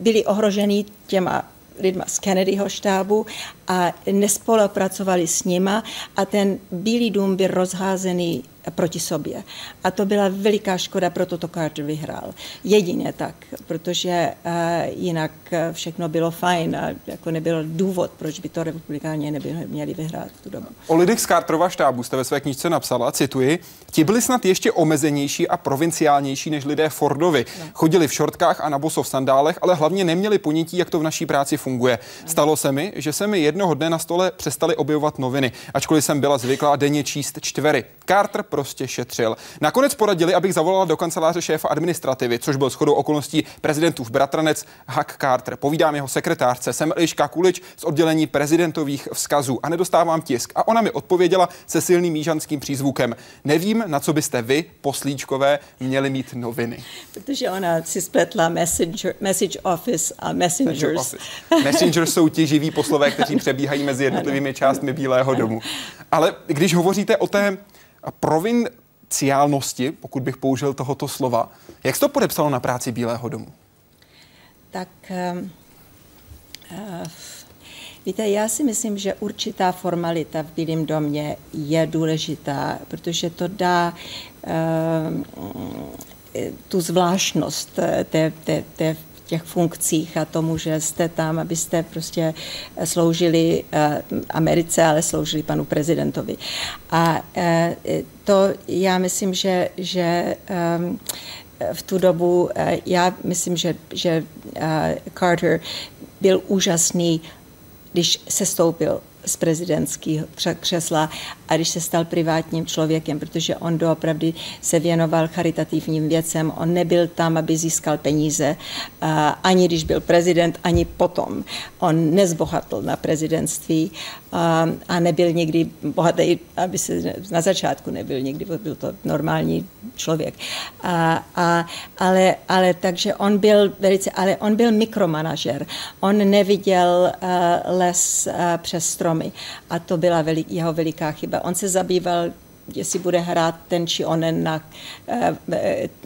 byli ohroženi těma lidma z Kennedyho štábu a nespolupracovali s nima a ten Bílý dům byl rozházený proti sobě. A to byla veliká škoda, proto to Carter vyhrál. Jedině tak, protože uh, jinak všechno bylo fajn a jako nebyl důvod, proč by to republikáni nebyli, měli vyhrát tu dobu.
O lidech z Carterova štábu jste ve své knižce napsala, cituji, ti byli snad ještě omezenější a provinciálnější než lidé Fordovi. No. Chodili v šortkách a na boso v sandálech, ale hlavně neměli ponětí, jak to v naší práci funguje. No. Stalo se mi, že se mi jednoho dne na stole přestali objevovat noviny, ačkoliv jsem byla zvyklá denně číst čtvery. Carter prostě šetřil. Nakonec poradili, abych zavolala do kanceláře šéfa administrativy, což byl shodou okolností prezidentův bratranec Huck Carter. Povídám jeho sekretářce, jsem Eliška Kulič z oddělení prezidentových vzkazů a nedostávám tisk. A ona mi odpověděla se silným mížanským přízvukem. Nevím, na co byste vy, poslíčkové, měli mít noviny.
Protože ona si spletla messenger, message office a messengers.
Messengers jsou ti živí poslové, kteří přebíhají mezi jednotlivými částmi Bílého domu. Ale když hovoříte o té provinciálnosti, pokud bych použil tohoto slova. Jak jsi to podepsalo na práci Bílého domu?
Tak uh, víte, já si myslím, že určitá formalita v Bílém domě je důležitá, protože to dá uh, tu zvláštnost té, té, té těch funkcích a tomu, že jste tam, abyste prostě sloužili eh, Americe, ale sloužili panu prezidentovi. A eh, to já myslím, že, že ehm, v tu dobu, eh, já myslím, že, že Carter byl úžasný, když se stoupil z prezidentského křesla a když se stal privátním člověkem, protože on doopravdy se věnoval charitativním věcem, on nebyl tam, aby získal peníze, ani když byl prezident, ani potom. On nezbohatl na prezidentství a nebyl nikdy bohatý, aby se na začátku nebyl nikdy, byl to normální člověk. A, a, ale, ale takže on byl velice, ale on byl mikromanažer. On neviděl les přes stromy a to byla velik, jeho veliká chyba. On se zabýval jestli bude hrát ten či onen na uh,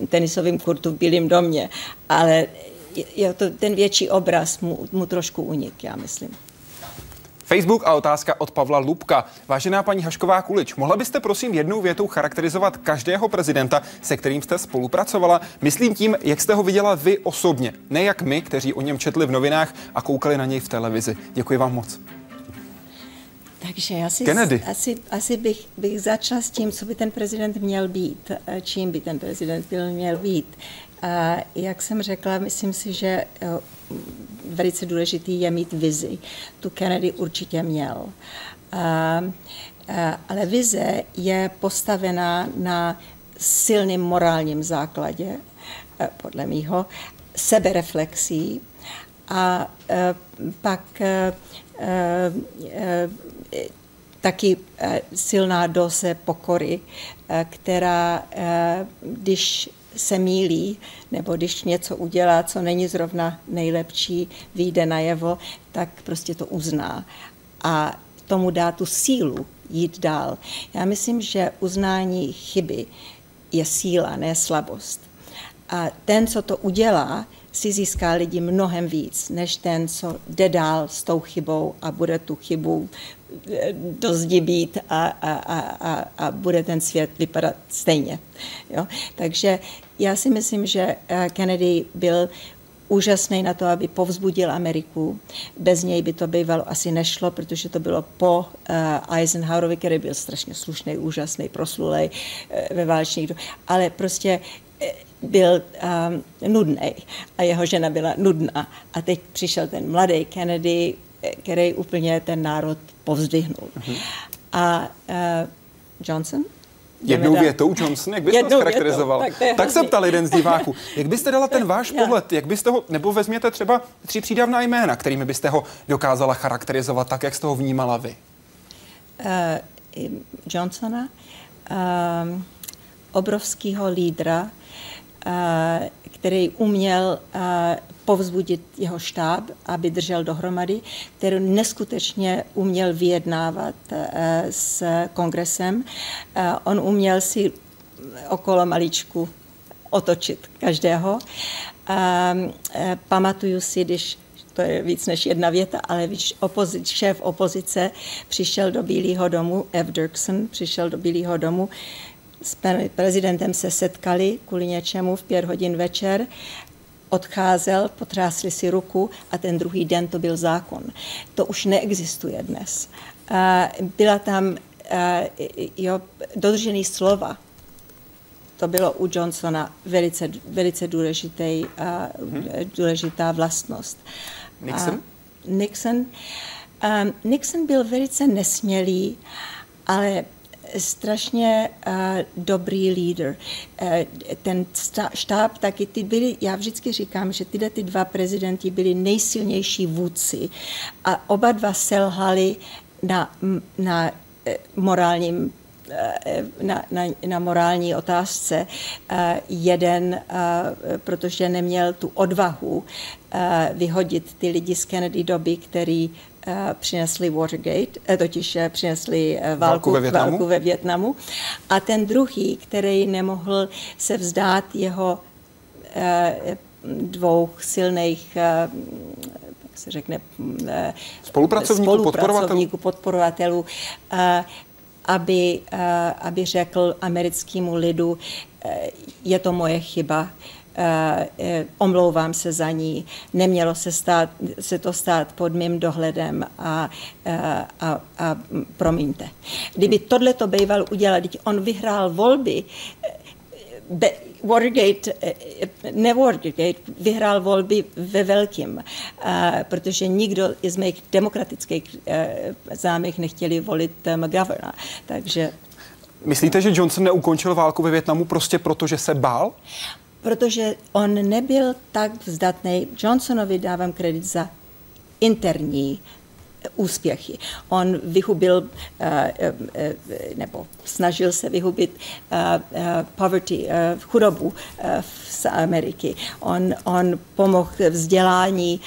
tenisovém kurtu v Bílém domě, ale je to, ten větší obraz mu, mu trošku unik, já myslím.
Facebook a otázka od Pavla Lubka. Vážená paní Hašková Kulič, mohla byste prosím jednou větou charakterizovat každého prezidenta, se kterým jste spolupracovala? Myslím tím, jak jste ho viděla vy osobně, ne jak my, kteří o něm četli v novinách a koukali na něj v televizi. Děkuji vám moc.
Takže asi, Kennedy. asi, asi bych, bych začala s tím, co by ten prezident měl být, čím by ten prezident byl měl být. A jak jsem řekla, myslím si, že velice důležitý je mít vizi. Tu Kennedy určitě měl. Ale vize je postavená na silným morálním základě, podle mýho, sebereflexí a pak taky silná dose pokory, která, když se mílí, nebo když něco udělá, co není zrovna nejlepší, vyjde najevo, tak prostě to uzná. A tomu dá tu sílu jít dál. Já myslím, že uznání chyby je síla, ne slabost. A ten, co to udělá, si získá lidi mnohem víc, než ten, co jde dál s tou chybou a bude tu chybu eh, do zdi být a, a, a, a bude ten svět vypadat stejně. Jo? Takže já si myslím, že eh, Kennedy byl úžasný na to, aby povzbudil Ameriku. Bez něj by to bývalo asi nešlo, protože to bylo po uh, Eisenhowerovi, který byl strašně slušný, úžasný, proslulej uh, ve válečných Ale prostě byl um, nudný a jeho žena byla nudná. A teď přišel ten mladý Kennedy, který úplně ten národ povzdyhnul. Mm-hmm. A uh, Johnson?
Jednou větou Johnson, jak byste to charakterizoval? Tak, tak se ptal jeden z diváků. Jak byste dala ten váš pohled? Jak byste ho, nebo vezměte třeba tři přídavná jména, kterými byste ho dokázala charakterizovat tak, jak jste ho vnímala vy?
Uh, Johnsona, um, obrovského lídra, uh, který uměl uh, povzbudit jeho štáb, aby držel dohromady, který neskutečně uměl vyjednávat eh, s kongresem. Eh, on uměl si okolo maličku otočit každého. Eh, pamatuju si, když to je víc než jedna věta, ale když opozi- šéf opozice přišel do Bílého domu, F. Dirksen přišel do Bílého domu, s prezidentem se setkali kvůli něčemu v pět hodin večer odcházel, potrásli si ruku a ten druhý den to byl zákon. To už neexistuje dnes. Byla tam jo, dodržený slova. To bylo u Johnsona velice, velice důležitý, hmm. důležitá vlastnost.
Nixon?
Nixon, Nixon byl velice nesmělý, ale strašně uh, dobrý lídr. Uh, ten štáb taky, ty byli, já vždycky říkám, že tyhle ty dva prezidenti byli nejsilnější vůdci a oba dva selhali na, na eh, morálním na, na, na morální otázce. Jeden, protože neměl tu odvahu vyhodit ty lidi z Kennedy doby, který přinesli Watergate, eh, totiž eh, přinesli válku, válku, ve Větnamu. válku ve Větnamu. A ten druhý, který nemohl se vzdát jeho dvou silných jak se řekne,
spolupracovníků,
spolupracovníků podporovatelů, aby, aby řekl americkému lidu, je to moje chyba, Eh, eh, omlouvám se za ní, nemělo se, stát, se to stát pod mým dohledem a, eh, a, a promiňte. Kdyby tohle to býval udělat, on vyhrál volby, Be, Watergate, ne Watergate, vyhrál volby ve velkým, protože nikdo z mých demokratických zámek nechtěli volit McGoverna. Takže
Myslíte, že Johnson neukončil válku ve Větnamu prostě proto, že se bál?
Protože on nebyl tak vzdatný. Johnsonovi dávám kredit za interní úspěchy. On vyhubil, eh, eh, nebo snažil se vyhubit eh, poverty, chudobu z Ameriky. On, on pomohl vzdělání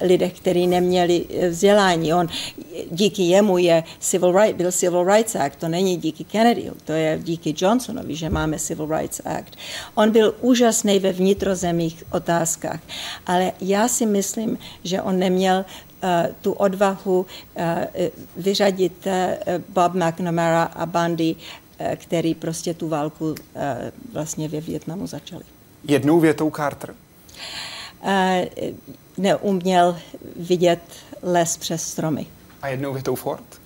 lidech, kteří neměli vzdělání. On, díky jemu je Civil Right, byl Civil Rights Act. To není díky Kennedy, to je díky Johnsonovi, že máme Civil Rights Act. On byl úžasný ve vnitrozemích otázkách, ale já si myslím, že on neměl Eh, tu odvahu eh, vyřadit eh, Bob McNamara a bandy, který prostě tu válku vlastně ve Větnamu začali.
Jednou větou Carter?
Neuměl vidět les přes stromy.
A jednou větou Ford?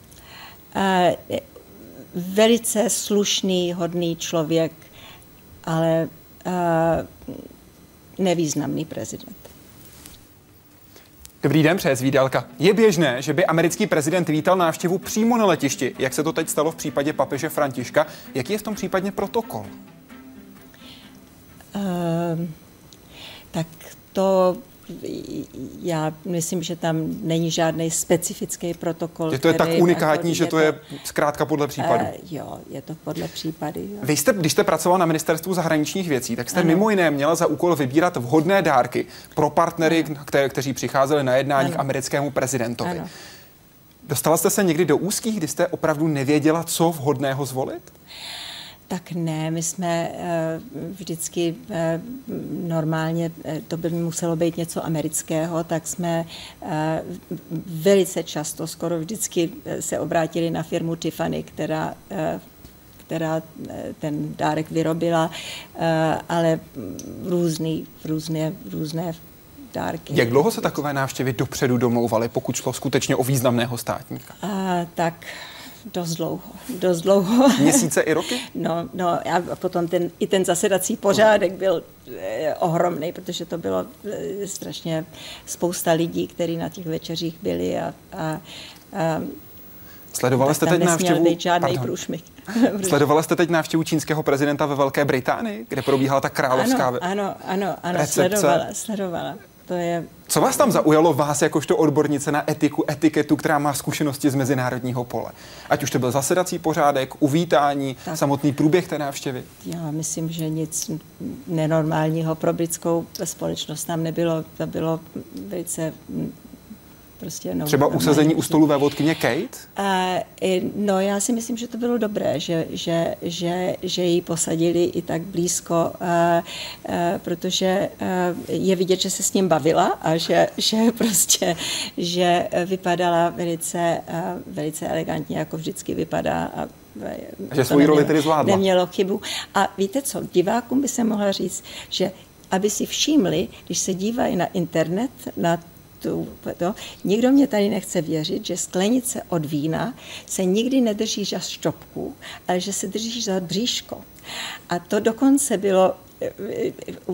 Velice slušný, hodný člověk, ale nevýznamný prezident.
Dobrý den, přeje Zvídalka. Je běžné, že by americký prezident vítal návštěvu přímo na letišti, jak se to teď stalo v případě papeže Františka. Jaký je v tom případě protokol? Uh,
tak to já myslím, že tam není žádný specifický protokol.
Je to je tak unikátní, že to je zkrátka podle případu. Uh,
jo, je to podle případy. Jo.
Vy jste, když jste pracoval na ministerstvu zahraničních věcí, tak jste ano. mimo jiné měla za úkol vybírat vhodné dárky pro partnery, kte, kteří přicházeli na jednání ano. k americkému prezidentovi. Ano. Dostala jste se někdy do úzkých, kdy jste opravdu nevěděla, co vhodného zvolit?
Tak ne, my jsme eh, vždycky eh, normálně, eh, to by muselo být něco amerického, tak jsme velice často, skoro vždycky se obrátili na firmu Tiffany, která která ten dárek vyrobila, ale různý, různé, různé dárky.
Jak dlouho se takové návštěvy dopředu domlouvaly, pokud šlo skutečně o významného státníka?
A, tak Dost dlouho, dost dlouho.
Měsíce i roky?
No, no a potom ten, i ten zasedací pořádek byl eh, ohromný, protože to bylo eh, strašně spousta lidí, kteří na těch večeřích byli a, a, a
Sledovala jste teď návštěvu...
Být žádný průšmyk.
Sledovala jste teď návštěvu čínského prezidenta ve Velké Británii, kde probíhala ta královská
ano, ano, ano, ano sledovala, sledovala. To je...
Co vás tam zaujalo vás jakožto odbornice na etiku, etiketu, která má zkušenosti z mezinárodního pole? Ať už to byl zasedací pořádek, uvítání, tak. samotný průběh té návštěvy?
Já myslím, že nic nenormálního pro britskou společnost tam nebylo. To bylo velice
Prostě no, Třeba usazení u stolu vodkyně Kate?
Uh, no já si myslím, že to bylo dobré, že, že, že, že ji posadili i tak blízko, uh, uh, protože uh, je vidět, že se s ním bavila a že, že prostě, že vypadala velice, uh, velice elegantně, jako vždycky vypadá a
že svoji roli tedy zvládla.
Nemělo chybu. A víte co, divákům by se mohla říct, že aby si všimli, když se dívají na internet, na tu, to. Nikdo mě tady nechce věřit, že sklenice od vína se nikdy nedrží za šťopku, ale že se drží za bříško. A to dokonce bylo,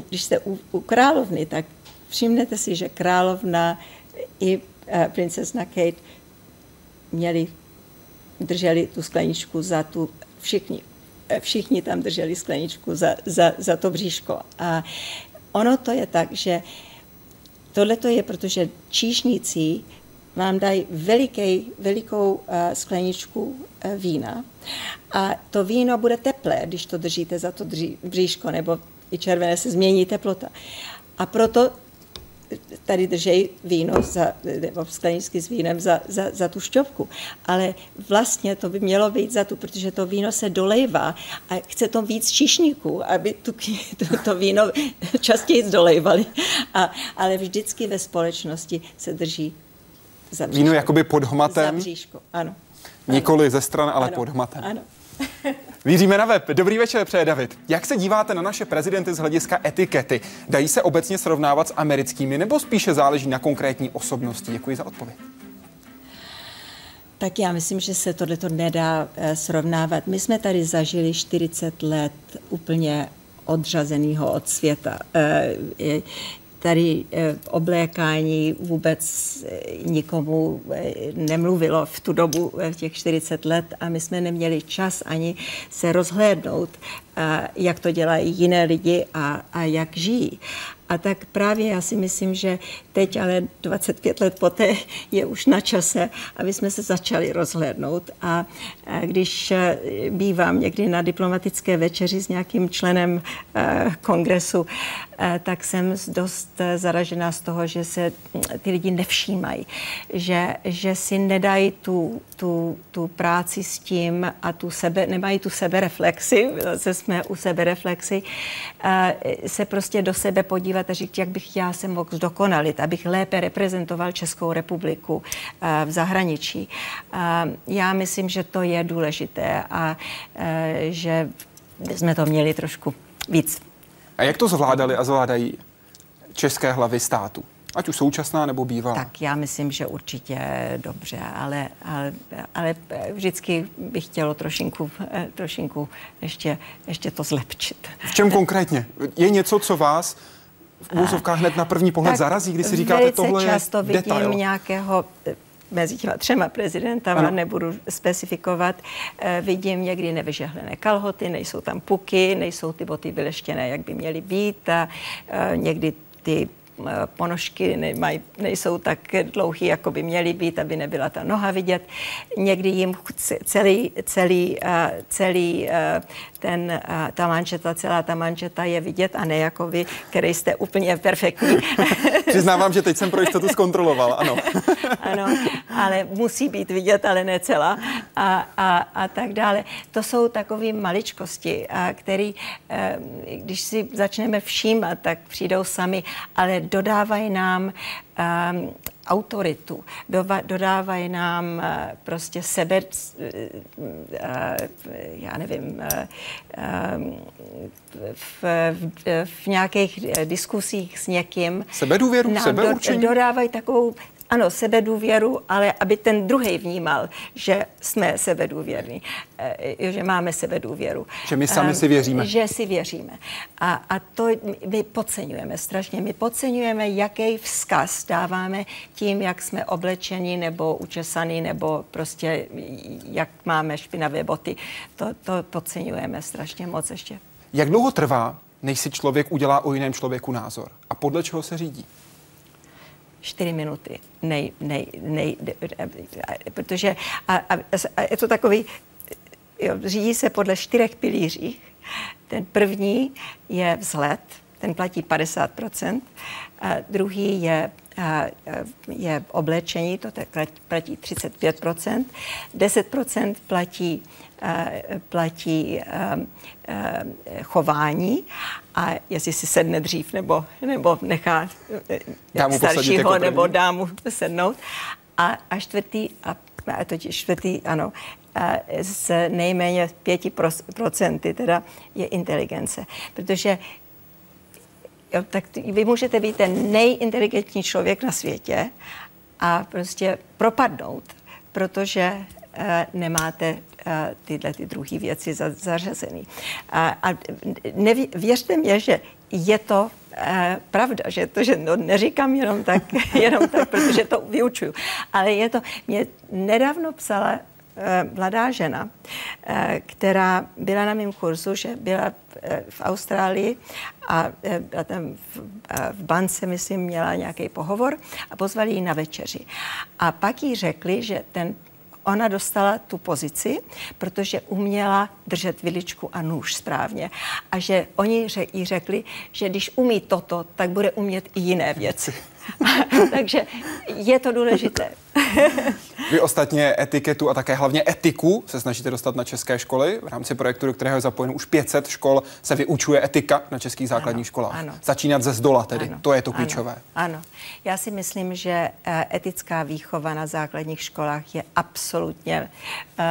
když jste u, u královny, tak všimnete si, že královna i uh, princezna Kate měli, drželi tu skleničku za tu, všichni, všichni tam drželi skleničku za, za, za to bříško. A ono to je tak, že uh, Tohle to je, protože číšníci vám dají veliký, velikou uh, skleničku uh, vína a to víno bude teplé, když to držíte za to drží, bříško, nebo i červené se změní teplota. A proto tady držej víno, za, nebo skleničky s vínem za, za, za tu šťovku. Ale vlastně to by mělo být za tu, protože to víno se dolejvá a chce to víc čišníků, aby tu, to, to víno častěji dolejvali. A, ale vždycky ve společnosti se drží za
bříško. Víno jakoby pod hmatem?
Za bříško, ano.
Nikoli ze strany, ale
ano,
pod hmatem.
Ano.
Víříme na web. Dobrý večer, přeje David. Jak se díváte na naše prezidenty z hlediska etikety? Dají se obecně srovnávat s americkými nebo spíše záleží na konkrétní osobnosti? Děkuji za odpověď.
Tak já myslím, že se tohleto nedá eh, srovnávat. My jsme tady zažili 40 let úplně odřazeného od světa. Tady eh, oblékání vůbec eh, nikomu eh, nemluvilo v tu dobu, v těch 40 let a my jsme neměli čas ani se rozhlédnout, jak to dělají jiné lidi a, a jak žijí. A tak právě já si myslím, že teď, ale 25 let poté, je už na čase, aby jsme se začali rozhlédnout. A když bývám někdy na diplomatické večeři s nějakým členem kongresu, tak jsem dost zaražená z toho, že se ty lidi nevšímají, že, že si nedají tu, tu, tu práci s tím a tu sebe, nemají tu sebereflexi, zase jsme u sebereflexy, se prostě do sebe podívat a říct, jak bych já se mohl zdokonalit, abych lépe reprezentoval Českou republiku v zahraničí. Já myslím, že to je důležité a eh, že jsme to měli trošku víc.
A jak to zvládali a zvládají české hlavy státu? Ať už současná nebo bývalá?
Tak já myslím, že určitě dobře, ale, ale, ale vždycky bych chtělo trošinku, trošinku ještě, ještě to zlepšit.
V čem konkrétně? Je něco, co vás v úvozovkách hned na první pohled zarazí, když si říkáte, tohle
často
je
vidím
detail.
nějakého mezi těma třema prezidentama, ano. nebudu specifikovat, eh, vidím někdy nevyžehlené kalhoty, nejsou tam puky, nejsou ty boty vyleštěné, jak by měly být a eh, někdy ty Eh, ponožky nemaj, nejsou tak dlouhý, jako by měly být, aby nebyla ta noha vidět. Někdy jim celý, celý, eh, celý eh, ten, ta mančeta, celá ta mančeta je vidět a ne jako vy, který jste úplně perfektní.
Přiznávám, že teď jsem pro jistotu zkontroloval, ano.
ano, ale musí být vidět, ale ne celá a, a, a tak dále. To jsou takové maličkosti, které, když si začneme všímat, tak přijdou sami, ale dodávají nám um, autoritu, dova, dodávají nám uh, prostě sebe, uh, já nevím, v, v, v nějakých diskusích s někým.
Sebedůvěru, sebeurčení?
Do, dodávají takovou ano, sebedůvěru, ale aby ten druhý vnímal, že jsme sebedůvěrní, eh, že máme sebedůvěru.
Že my sami si věříme.
Že si věříme. A, a to my podceňujeme strašně. My podceňujeme, jaký vzkaz dáváme tím, jak jsme oblečeni nebo učesaný, nebo prostě jak máme špinavé boty. To, to podceňujeme strašně moc ještě.
Jak dlouho trvá, než si člověk udělá o jiném člověku názor? A podle čeho se řídí?
Čtyři minuty. Nej, nej, nej, protože a, a, a je to takový, jo, řídí se podle čtyřech pilířích. Ten první je vzhled, ten platí 50%, a druhý je, a, je oblečení, to platí 35%, 10% platí platí chování a jestli si sedne dřív nebo, nebo nechá
dámu
staršího
jako
nebo dámu sednout. A, a čtvrtý, a, a totiž čtvrtý, ano, z nejméně 5% teda je inteligence. Protože jo, tak vy můžete být ten nejinteligentní člověk na světě a prostě propadnout, protože nemáte tyhle ty druhé věci za, zařazený. A, neví, věřte mě, že je to e, pravda, že to, že no, neříkám jenom tak, jenom tak, protože to vyučuju, ale je to, mě nedávno psala mladá žena, která byla na mém kurzu, že byla v Austrálii a byla tam v, v bance, myslím, měla nějaký pohovor a pozvali ji na večeři. A pak jí řekli, že ten ona dostala tu pozici, protože uměla držet viličku a nůž správně. A že oni jí řekli, že když umí toto, tak bude umět i jiné věci. Takže je to důležité.
Vy ostatně etiketu a také hlavně etiku se snažíte dostat na české školy. V rámci projektu, do kterého je zapojeno už 500 škol, se vyučuje etika na českých základních ano, školách. Ano. Začínat ze zdola tedy, ano, to je to klíčové.
Ano, ano. Já si myslím, že eh, etická výchova na základních školách je absolutně uh,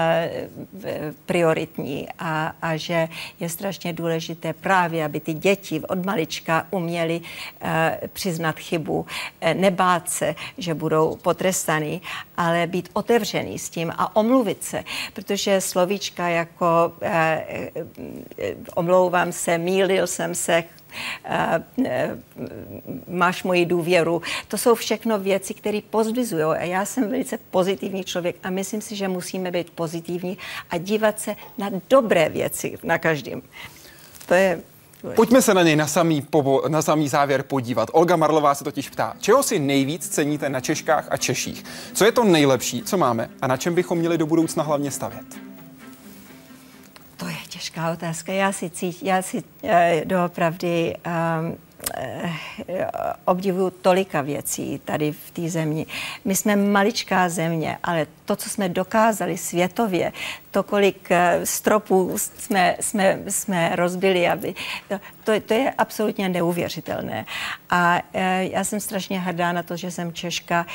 prioritní a, a že je strašně důležité právě, aby ty děti od malička uměly uh, přiznat chybu, nebát se, že budou potrestaný, ale být otevřený s tím a omluvit se, protože slovíčka jako eh, eh, omlouvám se, mýlil jsem se, Uh, uh, máš moji důvěru. To jsou všechno věci, které pozvizují. A já jsem velice pozitivní člověk a myslím si, že musíme být pozitivní a dívat se na dobré věci na každém. To je
Pojďme se na něj na samý, povo, na samý závěr podívat. Olga Marlová se totiž ptá, čeho si nejvíc ceníte na Češkách a Češích? Co je to nejlepší, co máme a na čem bychom měli do budoucna hlavně stavět?
To je těžká otázka. Já si, cít, já si eh, doopravdy um, obdivuju tolika věcí tady v té zemi. My jsme maličká země, ale to, co jsme dokázali světově, to, kolik eh, stropů jsme, jsme, jsme rozbili, aby, to, to je absolutně neuvěřitelné. A já jsem strašně hrdá na to, že jsem Češka.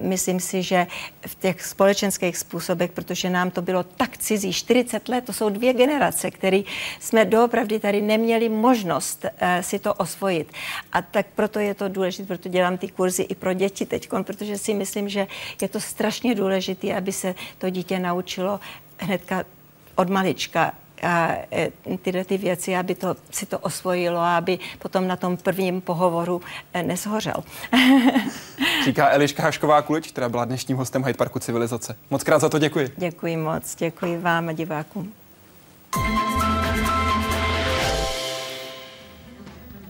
Myslím si, že v těch společenských způsobech, protože nám to bylo tak cizí, 40 let, to jsou dvě generace, které jsme doopravdy tady neměli možnost si to osvojit. A tak proto je to důležité, proto dělám ty kurzy i pro děti teď, protože si myslím, že je to strašně důležité, aby se to dítě naučilo hnedka od malička e, tyhle ty věci, aby to, si to osvojilo a aby potom na tom prvním pohovoru neshořel.
Říká Eliška Hašková Kulič, která byla dnešním hostem Hyde Parku Civilizace. Moc krát za to děkuji.
Děkuji moc, děkuji vám a divákům.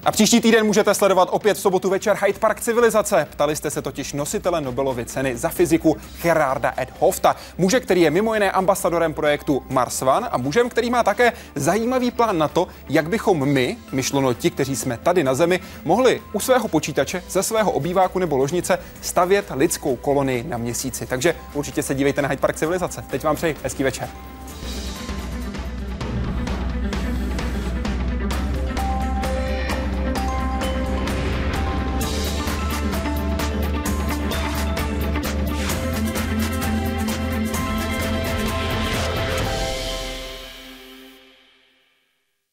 A příští týden můžete sledovat opět v sobotu večer Hyde Park Civilizace. Ptali jste se totiž nositele Nobelovy ceny za fyziku Gerarda Ed Hofta. Muže, který je mimo jiné ambasadorem projektu Mars One a mužem, který má také zajímavý plán na to, jak bychom my, myšleno ti, kteří jsme tady na Zemi, mohli u svého počítače, ze svého obýváku nebo ložnice stavět lidskou kolonii na měsíci. Takže určitě se dívejte na Hyde Park Civilizace. Teď vám přeji hezký večer.